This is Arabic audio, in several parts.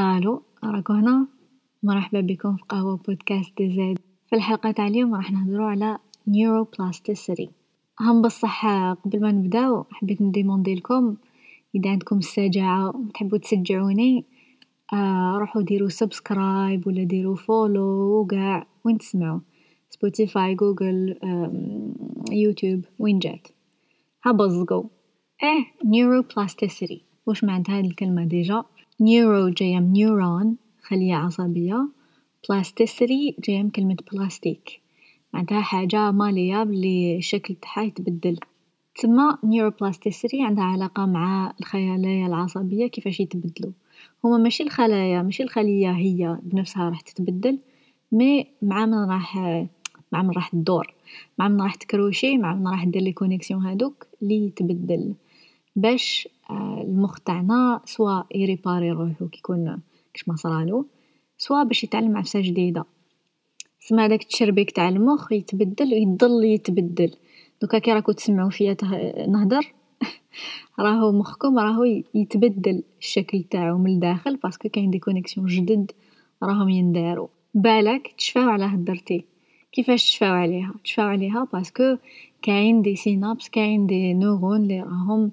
ألو راكو هنا. مرحبا بكم في قهوة بودكاست زيد في الحلقة تاع اليوم راح نهضرو على neuroplasticity. هم بصح قبل ما نبداو حبيت نديموندي لكم إذا عندكم الشجاعة تحبوا تشجعوني آه روحوا ديروا subscribe ولا ديروا follow وقاع وين تسمعوا سبوتيفاي جوجل يوتيوب وين جات؟ ها بزقوا إيه neuroplasticity. واش معناتها هاد الكلمة déjà؟ neuro جاية من neurone خلية عصبية plasticity جاية من كلمة بلاستيك معناتها حاجة malléable لي الشكل تاعها يتبدل تسمى neuroplasticity عندها علاقة مع الخلايا العصبية كيفاش يتبدلو هما ماشي الخلايا ماشي الخلية هي بنفسها راح تتبدل mais مع من راح مع من راح تدور. مع من راح تكروشي مع من راح دير les connexions هادوك لي يتبدل باش المخ تاعنا soit يريباري روحو كي يكون كاش ما صرالو soit باش يتعلم عفسة جديدة. سما هداك التشربيك تاع المخ يتبدل و يضل يتبدل. دوكا كي راكو تسمعو فيا نهدر راهو مخكم راهو يتبدل الشكل تاعو من الداخل parce que كاين des connexions جدد راهم يندارو. بالاك تشفاو على هدرتي. كيفاش تشفاو عليها؟ تشفاو عليها parce que كاين des synapses كاين des neurones لي راهم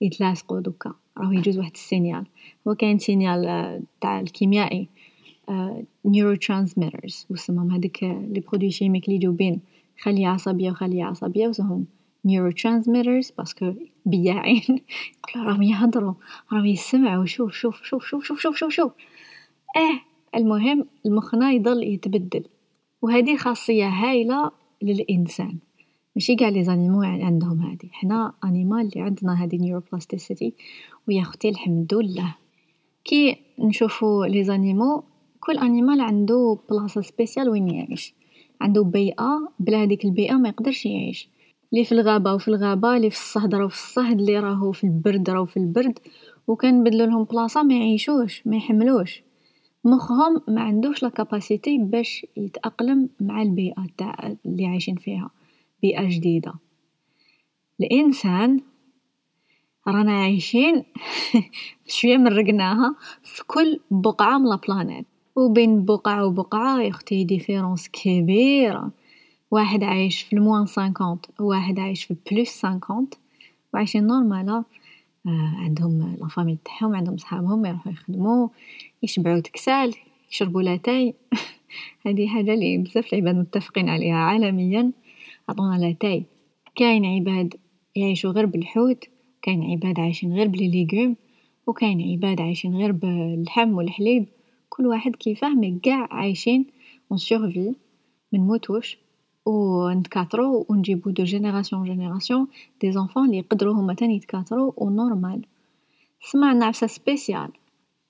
يتلاصقو دوكا. راهو يجوز واحد ال signal. هو كاين signal تاع الكيميائي neurotransmitters وسمهم هادوك les produits chimiques لي يجو بين خلية عصبية و خلية عصبية وسمهم neurotransmitters parce que بياعين. راهم يهدرو راهم يسمعو شوف شوف شوف شوف شوف شوف شوف شوف. آه المهم مخنا يضل يتبدل. و هادي خاصية هايلة للإنسان. ماشي قاع les animaux عندهم هادي حنا animal لي عندنا هادي neuroplasticity ويا أختي الحمد لله. كي نشوفو les animaux كل animal عندو بلاصة spéciale وين يعيش. عندو بيئة بلا هاديك البيئة ما يقدرش يعيش. لي في الغابة و في الغابة لي في الصهد راهو في الصهد لي راهو في البرد راهو في البرد. و كنبدلولهم بلاصة ما يعيشوش ما يحملوش. مخهم ما عندوش la capacité باش يتأقلم مع البيئة تاع اللي عايشين فيها. بيئة جديدة. الإنسان رانا عايشين شوية مرقناها في كل بقعة من ال planète و بين بقعة و بقعة يا أختي différence كبيرة. واحد عايش في ال moins cinquante واحد عايش في plus cinquante و عايشين normal عندهم la famille تاعهم عندهم صحابهم يروحو يخدمو يشبعو تكسال يشربو لاتاي هادي حاجة لي بزاف العباد متفقين عليها عالميا. عطونا لاتاي كاين عباد يعيشو غير بالحوت كاين عباد عايشين غير ب les légumes و كاين عباد عايشين غير باللحم و الحليب كل واحد كيفاه mais قاع عايشين on survit و نتكاثرو و نجيبو de génération génération des enfants لي يقدرو هما تاني يتكاثرو و normal سما عندنا عفسة spéciale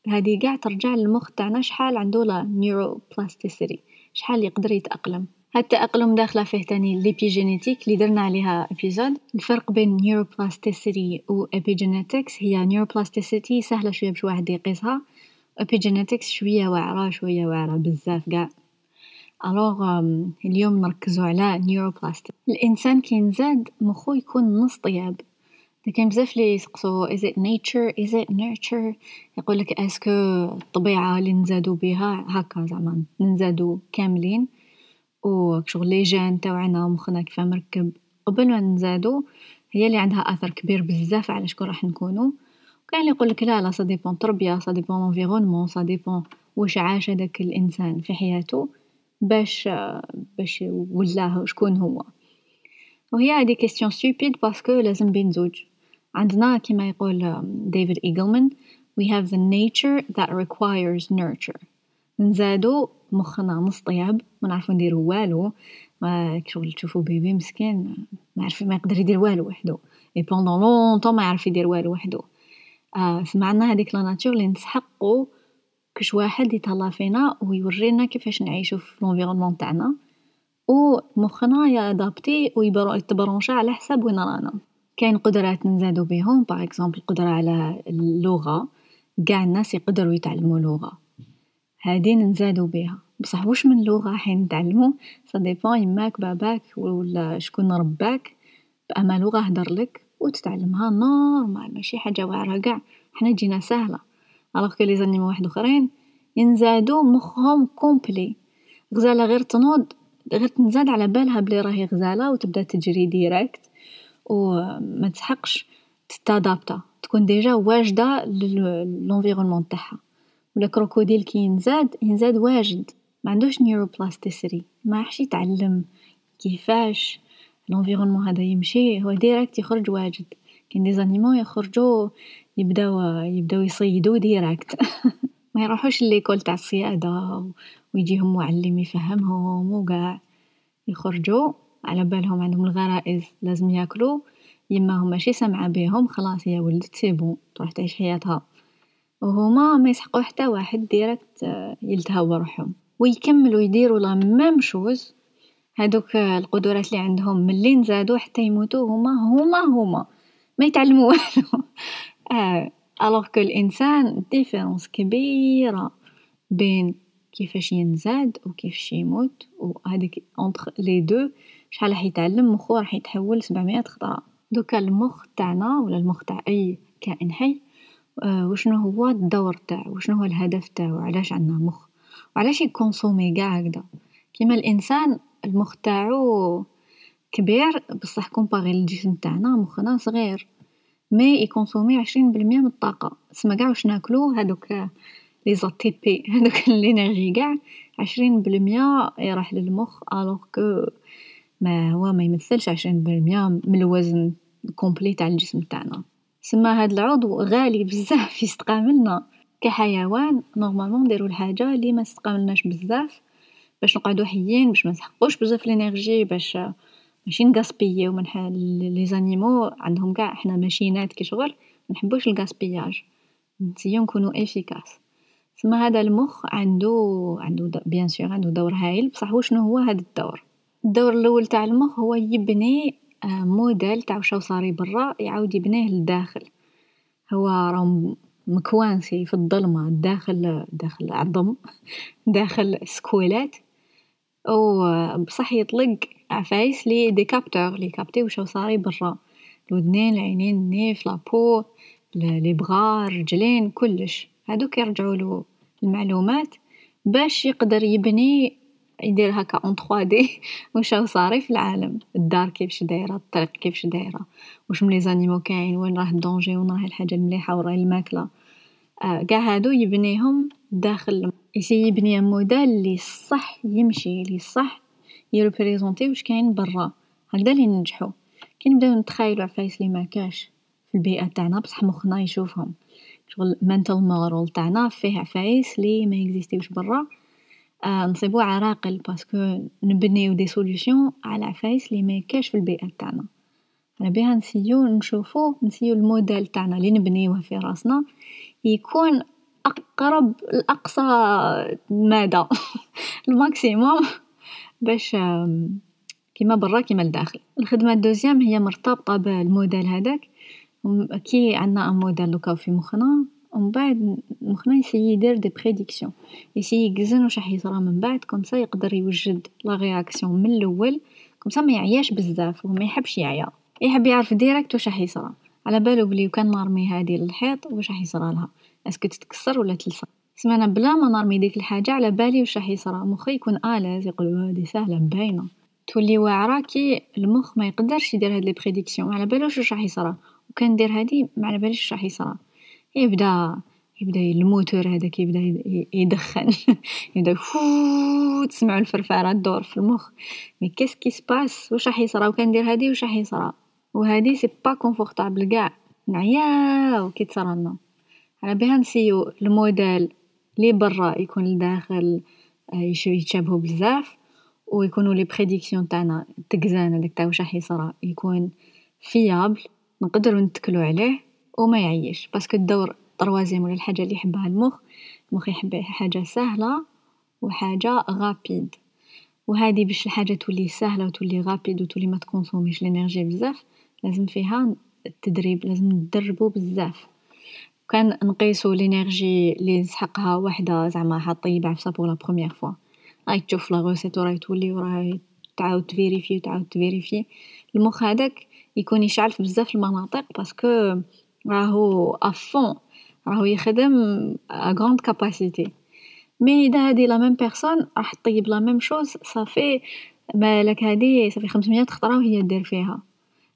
هادي قاع ترجع للمخ تاعنا شحال عندو la neuroplasticité شحال يقدر يتأقلم. هاد التأقلم داخلة فيه تاني l'épigénétique لي درنا عليها épisode الفرق بين neuroplasticité و epigenetics هي neuroplasticité سهلة شوية باش واحد يقيسها. epigenetics شوية واعرة شوية واعرة بزاف قاع alors اليوم نركزو على neuroplastique الإنسان كي نزاد مخو يكون نص طياب. كاين بزاف لي يسقسو is it nature is it nurture يقولك est-ce que الطبيعة لي نزادو بها هكا زعما نزادو كاملين. و شغل les gènes تاوعنا مخنا كيفاه مركب. قبل ما نزادو هي لي عندها اثر كبير بزاف على شكون راح نكونو. كاين لي يقولك لا لا ça dépend تربية ça dépend l'environnement ça dépend واش عاش هداك الإنسان في حياتو باش باش ولاه شكون هو. وهي هادي question stupide parce que لازم بين زوج. عندنا كيما يقول David Eagleman we have the nature that requires nurture. نزادو مخنا نص طياب. ما نعرفو نديرو والو ما شغل تشوفو bébé مسكين ما يعرف ما يقدر يدير والو وحدو. et pendant longtemps ما يعرف يدير والو وحدو. آه سمعنا هذيك la nature لي نسحقو كش واحد يتهلا فينا و يورينا كيفاش نعيشو في l'environnement تاعنا. و مخنا ي adapter و يتبرونشا على حساب وين رانا. كاين قدرات نزادو بيهم par exemple القدرة على اللغة. قاع الناس يقدرو يتعلمو لغة. هادي نزادو بيها. بصح واش من لغة راح نتعلمو ça dépend يماك باباك ولا شكون رباك. بأما لغة هدرلك و تتعلمها normal ماشي حاجة واعرة قاع حنا جينا ساهلة alors que les animaux وحدوخرين ينزادو مخهم complet غزالة غير تنوض غير تنزاد على بالها بلي راهي غزالة و تبدا تجري direct و متسحقش تتأدابتا. تكون déjà واجدة l'environnement تاعها. ولا crocodile كي ينزاد ينزاد واجد. معندوش neuroplasticité ماراحش يتعلم كيفاش l'environnement هذا يمشي هو direct يخرج واجد. كاين des animaux يخرجو يبداو يبداو يصيدو direct ما يروحوش l'école تاع الصيادة ويجيهم معلم يفهمهم و قاع يخرجو على بالهم عندهم الغرائز لازم ياكلو يماهم ماشي سامعة بيهم خلاص هي ولدت c'est bon تروح تعيش حياتها. و هما ما يسحقو حتى واحد direct يلتهاو روحهم و يكملو يديرو la même chose. هادوك القدرات لي عندهم ملي نزادو حتى يموتو هما هما هما. ما يتعلمو والو. alors que الإنسان différence كبيرة بين كيفاش ينزاد و كيفاش يموت و هاديك entre les deux شحال راح يتعلم مخو راح يتحول سبعميات خطرة دوكا المخ تاعنا ولا المخ تاع أي كائن حي وشنو هو الدور تاعو؟ وشنو هو الهدف تاعو؟ علاش عندنا مخ؟ علاش ي consommer قاع هكدا كيما الإنسان المخ تاعو كبير بصح comparé للجسم تاعنا مخنا صغير. mais ي consommer عشرين بالمية من الطاقة. سما قاع واش ناكلو؟ هادوك les ATP. هادوك l'énergie قاع. عشرين بالمية يروح للمخ alors que ما هو ما يمثلش عشرين بالمية من الوزن complet تاع الجسم تاعنا. سما هاد العضو غالي بزاف يستقاملنا كحيوان normalement نديرو الحاجة لي متستقاملناش بزاف باش نقعدو حيين باش منسحقوش بزاف l'énergie باش ماشي نقاسبييو منح les animaux عندهم قاع حنا ماشينات كي شغل منحبوش ال gaspillage نسيو نكونو efficaces. سما هذا المخ عندو عندو bien sûr عندو دور هايل بصح وشنو هو هذا الدور؟ الدور الأول تاع المخ هو يبني موديل تاع واش صاري برا يعاود يبنيه للداخل هو راه م coincé في الظلمة داخل داخل عظم داخل squelette و بصح يطلق عفايس لي des capteurs لي يكابتيو واش صاري برا. الودنين العينين النيف la peau les bras الرجلين كلش. هادوك يرجعولو المعلومات باش يقدر يبني يدير هكا en 3D. واش صاري في العالم؟ الدار كيفاش دايرة؟ الطريق كيفاش دايرة؟ واش من les animaux كاين وين راه ال danger؟ وين راه الحاجة المليحة وين راهي الماكلة؟ قاع هادو يبنيهم داخل. يسي يبني موديل لي صح يمشي لي صح ي représenter واش كاين برا. هكذا لي ننجحو. كي نبداو نتخايلو عفايس لي مكاش في البيئة تاعنا بصح مخنا يشوفهم. شغل mental model تاعنا فيه عفايس لي ما يكزيستيوش برا. آه نصيبوه عراقل parce que نبنيو des solutions على عفايس لي مكاش في البيئة تاعنا. على بيها نسيو نشوفو نسيو الموديل تاعنا لي نبنيوه في راسنا يكون أقرب لأقصى مدى ال maximum باش كيما برا كيما لداخل. الخدمة ال deuxième هي مرتبطة بالموديل هذاك كي عندنا un modèle دوكا في مخنا ومن بعد مخنا يسيي يدير des prédictions. يسيي يقزن واش راح يصرى من بعد comme ça يقدر يوجد la réaction من الأول comme ça ما يعياش بزاف وما يحبش يعيا. يحب يعرف direct واش راح يصرى. على بالو بلي كان نرمي هادي للحيط واش راح يصرى لها. est-ce que تتكسر ولا تلصق سما بلا ما نرمي ديك الحاجة على بالي واش راح يصرى. مخي يكون à l'aise يقول هادي ساهلة باينة تولي واعرة كي المخ ما يقدرش يدير هاد les prédictions. على بالوش واش راح يصرى؟ و كان ندير هادي ما على باليش واش راح يصرى. يبدا يبدا الموتور هذاك يبدا يدخن. يبدا تسمعوا الفرفارة تدور في المخ. mais qu'est-ce qui se passe؟ واش راح يصرى و كان ندير هادي واش راح يصرى و هادي c'est pas confortable قاع نعياو كي تصرالنا على بها نسيو الموديل لي برا يكون لداخل يتشابهو بزاف و يكونو les prédictions تاعنا تقزان هذاك تاع واش راح يصرى يكون fiable نقدرو نتكلو عليه. و ما يعيش. parce que الدور troisième ولا الحاجة لي يحبها المخ المخ يحب حاجة ساهلة و حاجة rapide و هادي باش الحاجة تولي ساهلة و تولي rapide و تولي ما تكونسوميش l'énergie بزاف لازم فيها التدريب لازم ندربو بزاف. كان نقيسو l'énergie لي تسحقها وحدة زعما راح طيب عفسة pour la première fois راهي تشوف la recette و راهي تولي و راهي تعاود ت vérifier و تعاود ت vérifier. المخ هذاك يكون يشعل في بزاف المناطق parce que راهو à fond راهو يخدم à grande capacité mais اذا هادي la même personne راح طيب la même chose ça fait مالك هادي صافي خمسميات خطرة وهي دير فيها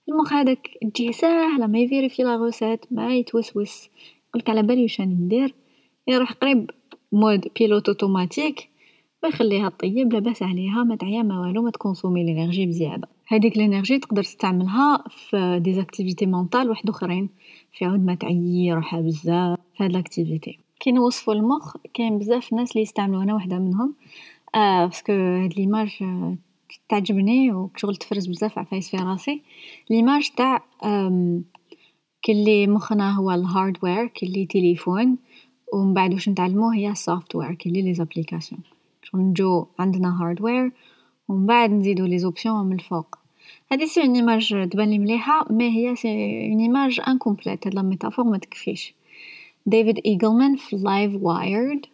المخ هذاك تجيه ساهلة ما ي vérifier la recette ما يتوسوس يقولك على بالي واش راني ندير يروح قريب mode pilote automatique و يخليها طيب لاباس عليها ما تعيا ما والو ما ت consommer l'énergie بزيادة هاديك l'énergie تقدر تستعملها في des activités mentales وحدوخرين في عوض ما تعيي روحها بزاف في هاد l'activité كي نوصفو المخ كاين بزاف ناس لي يستعملوه أنا وحدة منهم. آه parce que هاد l'image تعجبني و شغل تفرز بزاف عفايس في راسي. l'image تاع كلي مخنا هو ال hardware كلي تيليفون و من بعد واش نتعلمو هي ال software كلي les applications شغل نجو عندنا hardware و من بعد نزيدو les options من الفوق. هادي c'est une image تبان لي مليحة mais هي c'est une image incomplète هاد la métaphore ما تكفيش ديفيد ايغلمان في livewired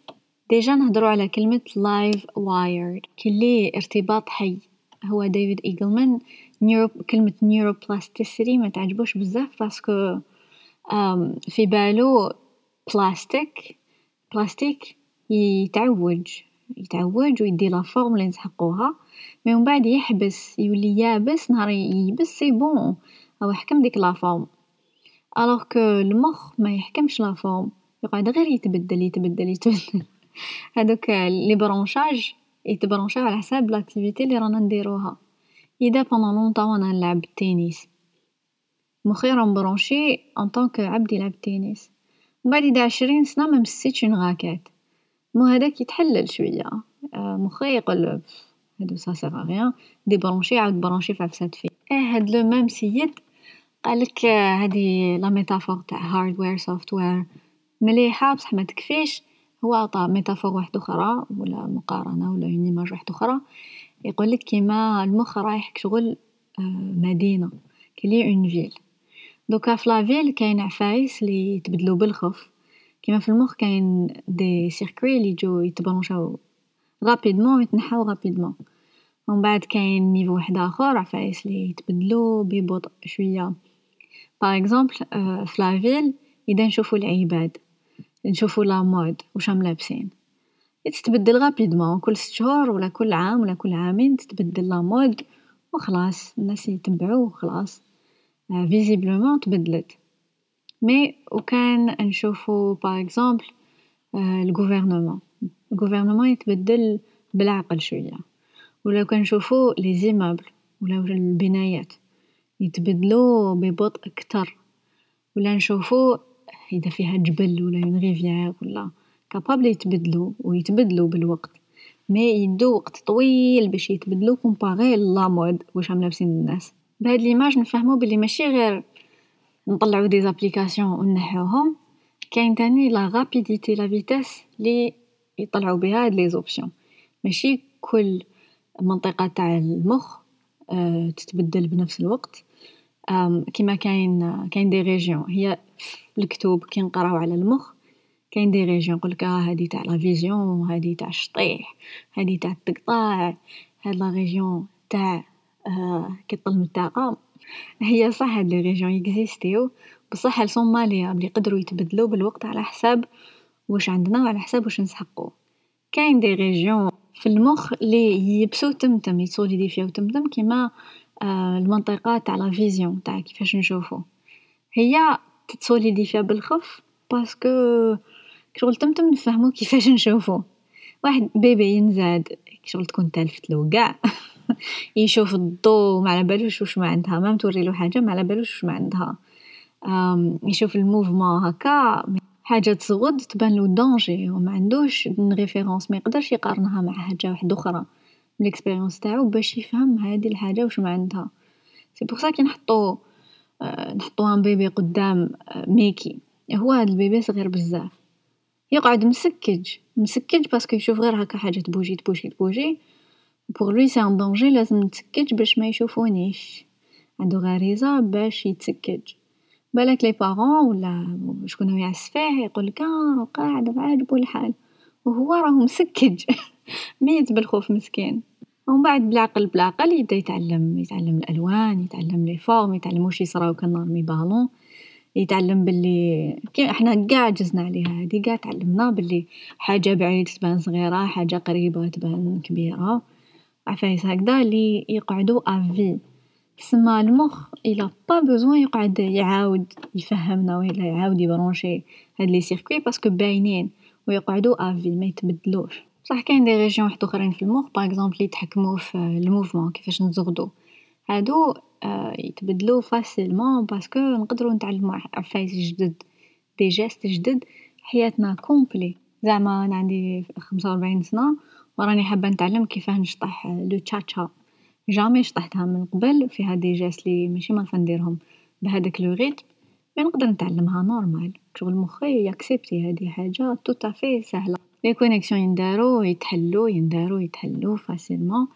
déjà نهضرو على كلمة livewired كلي ارتباط حي هو ديفيد ايغلمان neuro كلمة neuroplasticité ما تعجبوش بزاف parce que في بالو plastique plastique يتعوج يتعوج و يدي la forme لي نسحقوها mais من بعد يحبس يولي يابس نهار ييبس c'est bon راهو يحكم ديك la forme. alors que المخ ما يحكمش la forme. يقعد غير يتبدل يتبدل يتبدل. هادوك les branchages يتبرونشاو على حساب l'activité لي رانا نديروها. إذا pendant longtemps أنا نلعب التنس مخي راه م branché en tant que عبد يلعب التنس من بعد إذا عشرين سنة ما مسيتش une raquette المخ هداك يتحلل شوية. مخي يقول هادو ça sert à rien débrancher عاود brancher في عفسات فيه آه هاد le même سيد قالك هادي la métaphore تاع hardware software مليحة بصح ما تكفيش. هو عطا métaphore وحدوخرى ولا مقارنة ولا une image وحدوخرى يقولك كيما المخ رايح كشغل مدينة كلي une ville دوكا في la ville كاين عفايس لي يتبدلو بالخف كيما في المخ كاين des circuits لي يجو يتبرونشاو rapidement يتنحاو rapidement ومن بعد كاين niveau وحداخر عفايس لي يتبدلو ببطء شوية par exemple في la ville اذا نشوفو العباد نشوفو la mode واش راهم لابسين تتبدل rapidement كل ست شهور ولا كل عام ولا كل عامين تتبدل la mode و خلاص الناس يتبعو و خلاص visiblement تبدلت mais و كان نشوفو par exemple ال gouvernement ال gouvernement يتبدل بالعقل شوية ولا كان نشوفو les immeubles ولا البنايات يتبدلو ببطء كتر ولا نشوفو اذا فيها جبل ولا une rivière ولا capables يتبدلو و يتبدلو بالوقت mais يدو وقت طويل باش يتبدلو comparé à la mode واش راهم لابسين الناس بهاد l'image نفهمو بلي ماشي غير نطلعو des applications و نحيوهم كاين تاني la rapidité la vitesse لي يطلعو بها هاد les options. ماشي كل منطقة تاع المخ تتبدل بنفس الوقت. كيما كاين كاين des régions. هي في الكتب كي نقراو على المخ. كاين دي ريجيون يقولك آه هادي تاع la vision هادي تاع الشطيح هادي تاع التقطاع هاد la région تاع كيطل من الطاقة. هي صح هاد les régions يكزيستيو. بصح elles sont malléables يقدرو يتبدلو بالوقت على حساب واش عندنا و على حساب واش نسحقو. كاين des régions في المخ لي ييبسو تمتم يتسوليديفيو تمتم كيما المنطقة تاع la vision تاع كيفاش نشوفو. هي تتسوليديفي بالخف parce que كشغل تمتم نفهمو كيفاش نشوفو. واحد bébé ينزاد كشغل تكون تالفتلو قاع يشوف الضو ما على بالوش واش معناتها même توريلو حاجة ما على بالوش واش معناتها. يشوف ال mouvement هكا. حاجة تزغد تبانلو danger و معندوش une référence ميقدرش يقارنها مع حاجة وحدوخرى من l'expérience تاعو باش يفهم هادي الحاجة واش معناتها. c'est pour ça كي نحطو نحطو un bébé قدام ميكي. هو هاد ال bébé صغير بزاف. يقعد مسكج مسكج parce que يشوف غير هكا حاجة تبوجي تبوجي تبوجي. pour lui c'est un danger لازم نتسكج باش ما يشوفونيش. عندو غريزة باش يتسكج. بالاك les parents ولا شكون هو يعس فيه يقولك آه قاعد عاجبو الحال و هو راه مسكج. ميت بالخوف مسكين. ومن بعد بالعقل بالعقل يبدا يتعلم يتعلم الألوان يتعلم les formes يتعلم واش يصراو كان نرمي بالون. يتعلم بلي كيما حنا قاع جزنا عليها هادي قاع تعلمنا بلي حاجة بعيد تبان صغيرة حاجة قريبة تبان كبيرة. عفايس هكذا لي يقعدو à vie سما المخ il a pas besoin يقعد يعاود يفهمنا ولا يعاود يبرونشي هاد les circuits parce que باينين و يقعدو à vie ميتبدلوش بصح كاين des régions وحدوخرين في المخ par exemple يتحكمو في ال mouvement كيفاش نزغدو. هادو يتبدلو facilement parce que نقدرو نتعلمو عفايس جدد. des gestes جدد حياتنا complet زعما أنا عندي خمسة و ربعين سنة و راني حابة نتعلم كيفاه نشطح le cha-cha. jamais شطحتها من قبل فيها des gestes لي ماشي مالفا نديرهم بهداك le rythme mais نقدر نتعلمها normal. شغل مخي ياكسبتي هادي حاجة tout à fait ساهلة les connexions يندارو يتحلو يندارو يتحلو facilement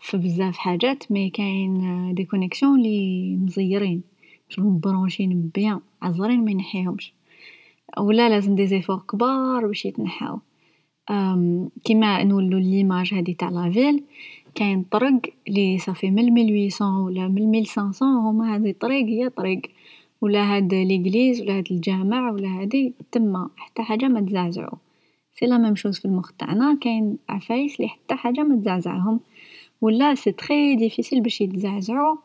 في بزاف حاجات mais كاين des connexions لي مزيرين. شغل مبرونشين bien عزرين ما ينحيهمش. ولا لازم des efforts كبار باش يتنحاو. كيما نولو l'image هادي تاع la ville كاين طرق لي ça fait من mille huit cents ولا من mille cinq cents هما هادي طريق هي طريق. ولا هاد l'église ولا هاد الجامع ولا هادي تما حتى حاجة ما تزعزعو. c'est la même chose في المخ تاعنا كاين عفايس لي حتى حاجة ما تزعزعهم. ولا c'est très difficile باش يتزعزعو.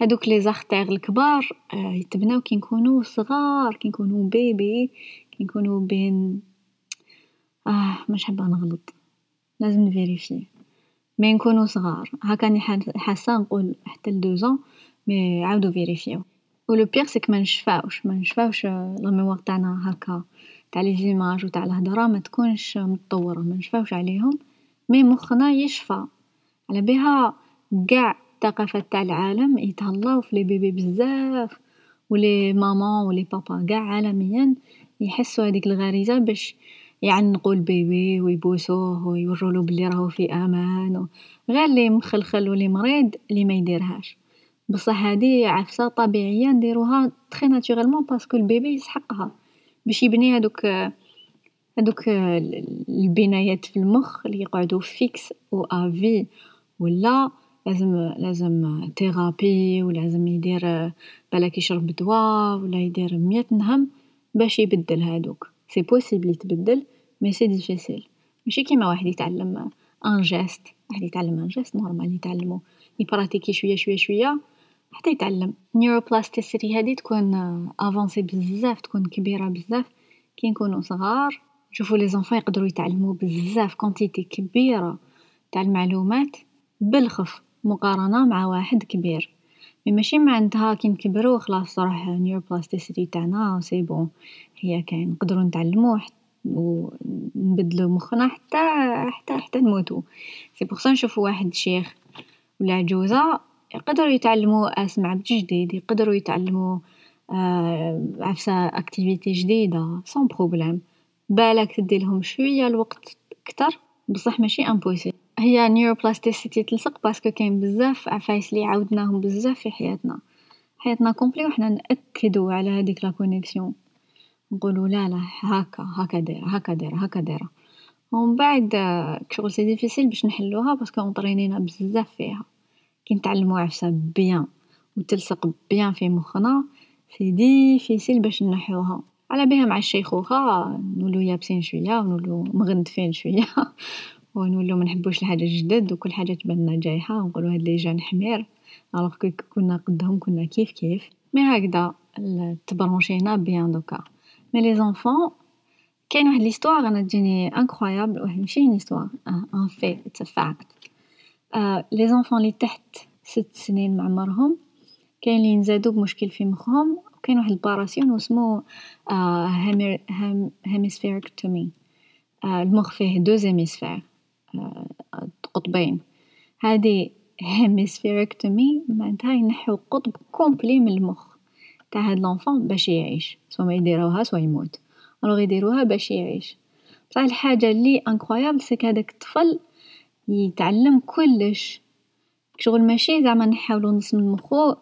هادوك les artères الكبار يتبناو كي نكونو صغار كي نكونو bébé كي نكونو بين آه مش حابة نغلط لازم نفيريفي. mais نكونو صغار. هاكا راني حاسة نقول حتى ل deux ans mais عاودو فيريفيو. و la preuve c'est que منشفاوش منشفاوش la mémoire تاعنا هاكا تاع les images و تاع الهدرة متكونش متطورة. منشفاوش عليهم. mais مخنا يشفى. على بها قاع الثقافات تاع العالم يتهلاو في les bébés بزاف و les mamans papas قاع عالميا يحسو هاديك الغريزة باش يعنقو ال bébé و يبوسوه و يورولو بلي راهو في أمان غير لي مخلخل و لي مريض لي ما يديرهاش. بصح هادي عفسة طبيعية نديروها très naturellement parce que ال bébé يسحقها باش يبني هادوك هادوك البنايات في المخ لي يقعدو fixes و à vie ولا لازم لازم thérapie و لازم يدير بلاك يشرب دوا ولا يدير مية نهم باش يبدل هادوك. c'est possible يتبدل. mais c'est difficile ماشي كيما واحد يتعلم un geste واحد يتعلم un geste normal يتعلمو يبراتيكي شوية شوية شوية حتى يتعلم neuroplasticité هادي تكون avancée بزاف تكون كبيرة بزاف كي نكونو صغار نشوفو les enfants يقدرو يتعلمو بزاف quantité كبيرة تاع المعلومات بالخف. مقارنة مع واحد كبير. mais ماشي معنتها كي نكبرو خلاص راح neuroplasticité تاعنا c'est bon هي كاين نقدرو نتعلمو و نبدلو مخنا حتى حتى حتى نموتو. c'est pour نشوفو واحد شيخ ولا عجوزة يقدرو يتعلمو اسم جديد يقدرو يتعلمو عفسة activité جديدة sans problème بالاك تديلهم شوية الوقت كتر بصح ماشي impossible هي neuroplasticité تلصق parce que كاين بزاف عفايس لي عاودناهم بزاف في حياتنا. حياتنا complète و حنا نأكدو على هاديك la connexion نقولو لا لا هاكا هاكا دايرة هاكا دايرة هاكا دايرة و مبعد شغل c'est difficile باش نحلوها parce que entraînينا بزاف فيها. كي نتعلمو عفسة bien و تلصق bien في مخنا c'est difficile باش نحوها على بها مع الشيخوخة نولو يابسين شوية و نولو مغندفين شوية. و نولو منحبوش الحاجة الجدد و كل حاجة تبانلنا جايحة و نقولو هاد les jeunes حمير. alors que كنا قدهم كنا كيف كيف. mais هكدا ت branchينا bien دوكا. mais les enfants كاين واحد l'histoire أنا تجيني incroyable واحد ماشي une histoire en fait it's fact les enfants لي تحت ست سنين عمرهم كاين لي نزادو بمشكل في مخهم و كاين واحد l'opération و اسمو hémisphérectomie المخ فيه deux hémisphères قطبين. هادي hémisphérectomie معناتها ينحو قطب complet من المخ. تاع هاد l'enfant باش يعيش سوا ما يديروها سوا يموت. alors يديروها باش يعيش. بصح الحاجة لي incroyable c'est que هداك الطفل يتعلم كلش. شغل ماشي زعما نحاولو نص من مخو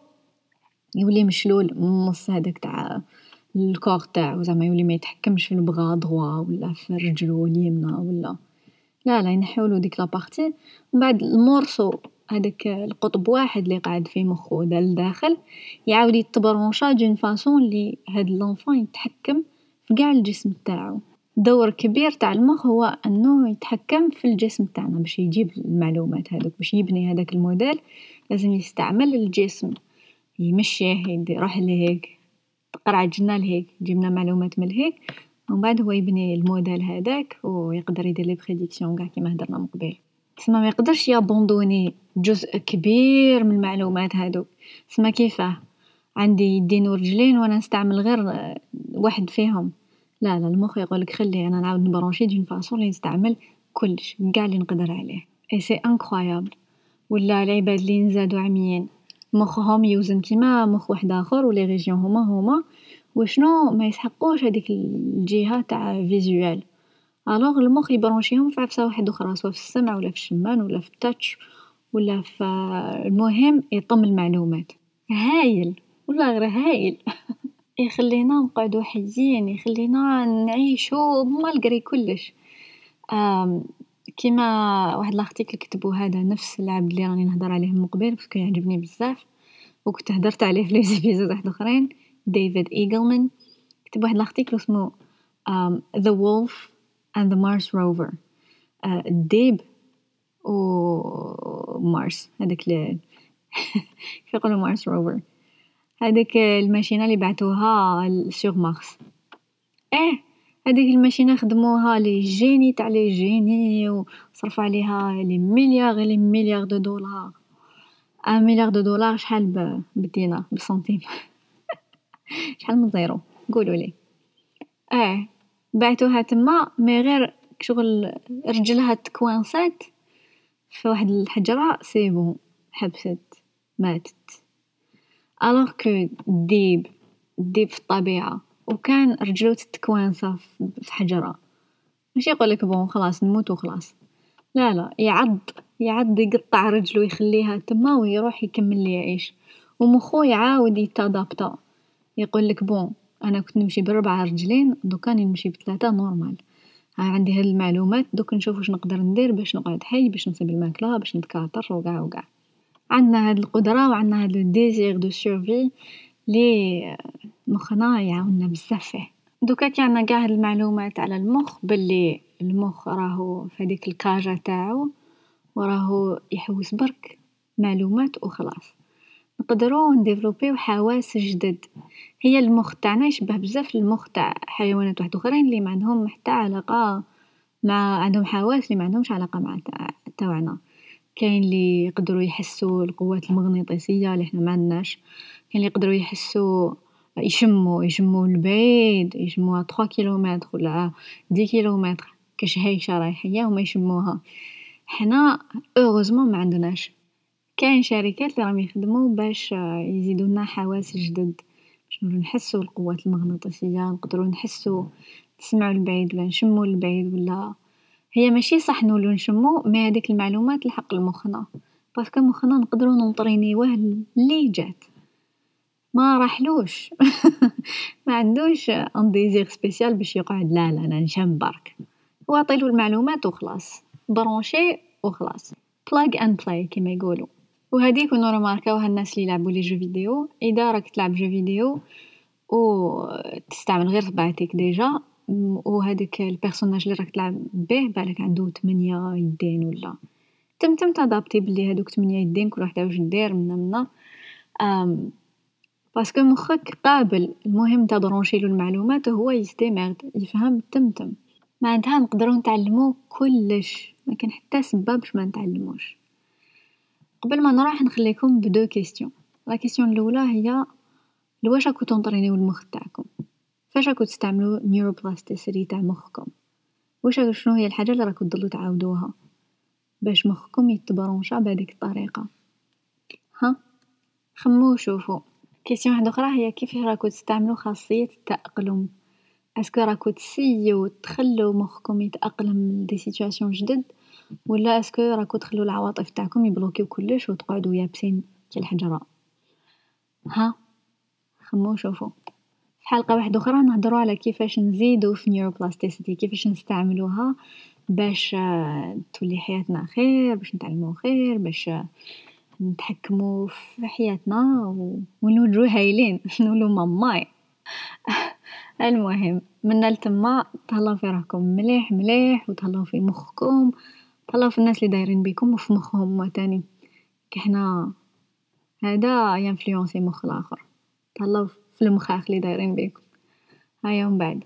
يولي مشلول نص هداك تاع ال corps تاعو زعما يولي ما يتحكمش في البغا دغوا ولا في رجلو اليمنى ولا. لا لا ينحيولو ديك la partie من بعد ال morceau هداك القطب واحد اللي قاعد في مخو لداخل يعاود يت brancha de façon لي هاد l'enfant يتحكم في قاع الجسم تاعو. دور كبير تاع المخ هو انه يتحكم في الجسم تاعنا باش يجيب المعلومات هذوك باش يبني هذاك الموديل لازم يستعمل الجسم يمشيه يروح لهيك تقرع جنا لهيك يجيبنا معلومات من لهيك ومن بعد هو يبني الموديل هذاك ويقدر يدير les prédictions قاع كيما هدرنا من قبيل. تسمى ما يقدرش ي abandonner جزء كبير من المعلومات هادوك تسمى كيفاه؟ عندي يدين ورجلين وأنا نستعمل غير واحد فيهم. لا لا المخ يقولك خلي أنا نعاود ن brancher de façon لي نستعمل كلش قاع اللي نقدر عليه. اي c'est incroyable ولا العباد اللي نزادو عميين. مخهم يوزن كيما مخ واحد آخر و les régions هما هما. وشنو ما يسحقوش هذيك الجهة تاع visuel alors المخ ي brancher هم في عفسة وحدوخرى soit في السمع ولا في الشمان ولا في ال touch ولا في المهم يطم المعلومات. هايل. والله غير هايل. يخلينا نقعدو حيين يخلينا نعيشو malgré كلش. كيما واحد l'article كتبو هذا نفس العبد اللي راني نهضر عليه من قبيل parce que يعجبني بزاف. وكنت هدرت عليه في les épisodes وحدوخرين ديفيد إيجلمان كتب واحد l'article اسمه The Wolf and the Mars Rover. uh, الديب و مارس هذاك ل كيف يقولوا Mars Rover؟ هذيك ال machine اللي بعثوها sur Mars إيه هذيك ال machine خدموها les génies تاع les génies وصرفوا عليها les milliards les milliards de dollars. un milliard de dollars شحال بالدينار بالسنتيم شحال من zéro؟ قولولي آه بعتوها تما mais غير شغل رجلها ت coinça ت في واحد الحجرة c'est bon حبست ماتت. alors que الديب الديب في الطبيعة وكان رجلو تت coinça في حجرة ماشي يقولك bon خلاص نموت وخلاص. لا لا يعض يعض يقطع رجلو يخليها تما ويروح يكمل يعيش. ومخو يعاود يت adapta. يقولك bon أنا كنت نمشي بربعة رجلين دوكا نمشي بثلاثة normal. ها عندي هاد المعلومات دوك نشوف واش نقدر ندير باش نقعد حي باش نصيب الماكلة باش نتكاثر وقاع وقاع عندنا هاد القدرة وعندنا هاد ال désir de survie لي مخنا يعاوننا بزاف فيه. دوكا كي عندنا قاع هاد المعلومات على المخ بلي المخ راهو في هاديك الكاجة تاعو وراهو يحوس برك معلومات وخلاص. نقدرو ن développer يو حواس جدد. هي المخ تاعنا يشبه بزاف المخ تاع حيوانات وحدوخرين لي ما عندهم حتى علاقة مع عندهم حواس لي ما عندهمش علاقة مع تاوعنا. كاين لي يقدرو يحسو القوات المغناطيسية لي حنا ما عندناش كاين لي يقدرو يحسو يشمو يشمو البعيد يشموها trois kilomètres ولا dix kilomètres كاش هيشة رايحية هما يشموها. حنا heureusement ما عندناش. كاين شركات لي راهم يخدمو باش يزيدولنا حواس جدد. نولو نحسو القوات المغناطيسية نقدرو نحسو نسمعو البعيد ولا نشمو البعيد ولا. هي ماشي صح نولو نشمو mais هاديك المعلومات لحق لمخنا parce que مخنا نقدرو ن entraîner يوه لي جات. ما راحلوش. ما عندوش un désir spécial باش يقعد لا لا أنا نشم برك. هو عطيلو المعلومات وخلاص. branché وخلاص. plug and play كيما يقولوا. وهادي يكونو رماركاوها الناس اللي يلعبوا les jeux vidéo. إذا راك تلعب jeux vidéo و تستعمل غير طبعتك déjà وهذاك ال personnage اللي راك تلعب به بالك عنده تمنية يدين ولا. تمتم تادابتي بلي هادوك تمنية يدين كل واحدة واش دير منا منا. parce que مخك capable. المهم تبرونشيلو المعلومات وهو يستمرد يفهم تمتم معناتها نقدرو نتعلمو كلش. ما كان حتى سباب باش ما نتعلموش. قبل ما نروح نخليكم ب deux questions la question الأولى هي لواش راكو تونطرينيو المخ تاعكم؟ فاش راكو تستعملو neuroplasticité تاع مخكم؟ واش شنو هي الحاجة اللي راكو تضلو تعاودوها؟ باش مخكم يتبرونشا بهذيك الطريقة. ها؟ خمو وشوفو. question واحدة أخرى هي كيف راكو تستعملو خاصية التأقلم؟ est-ce que راكو تسيو تخلو مخكم يتأقلم ل des situations جدد؟ ولا est-ce que راكو تخلو العواطف تاعكم يبلوكيو كلش و تقعدو يابسين كالحجرة ها؟ خمو شوفو. في حلقة واحدة أخرى نهضرو على كيفاش نزيدو في neuroplasticité كيفاش نستعملوها باش تولي حياتنا خير باش نتعلمو خير باش نتحكمو في حياتنا و نولو هايلين نولو ماماي. المهم منا لتما تهلاو في روحكم مليح مليح و تهلاو في مخكم. تهلاو في الناس لي دايرين بيكم و في مخهم هوما تاني كي حنا هذا يانفلونسي مخ لاخر تهلاو في المخاخ لي دايرين بيكم. هيا و مبعد.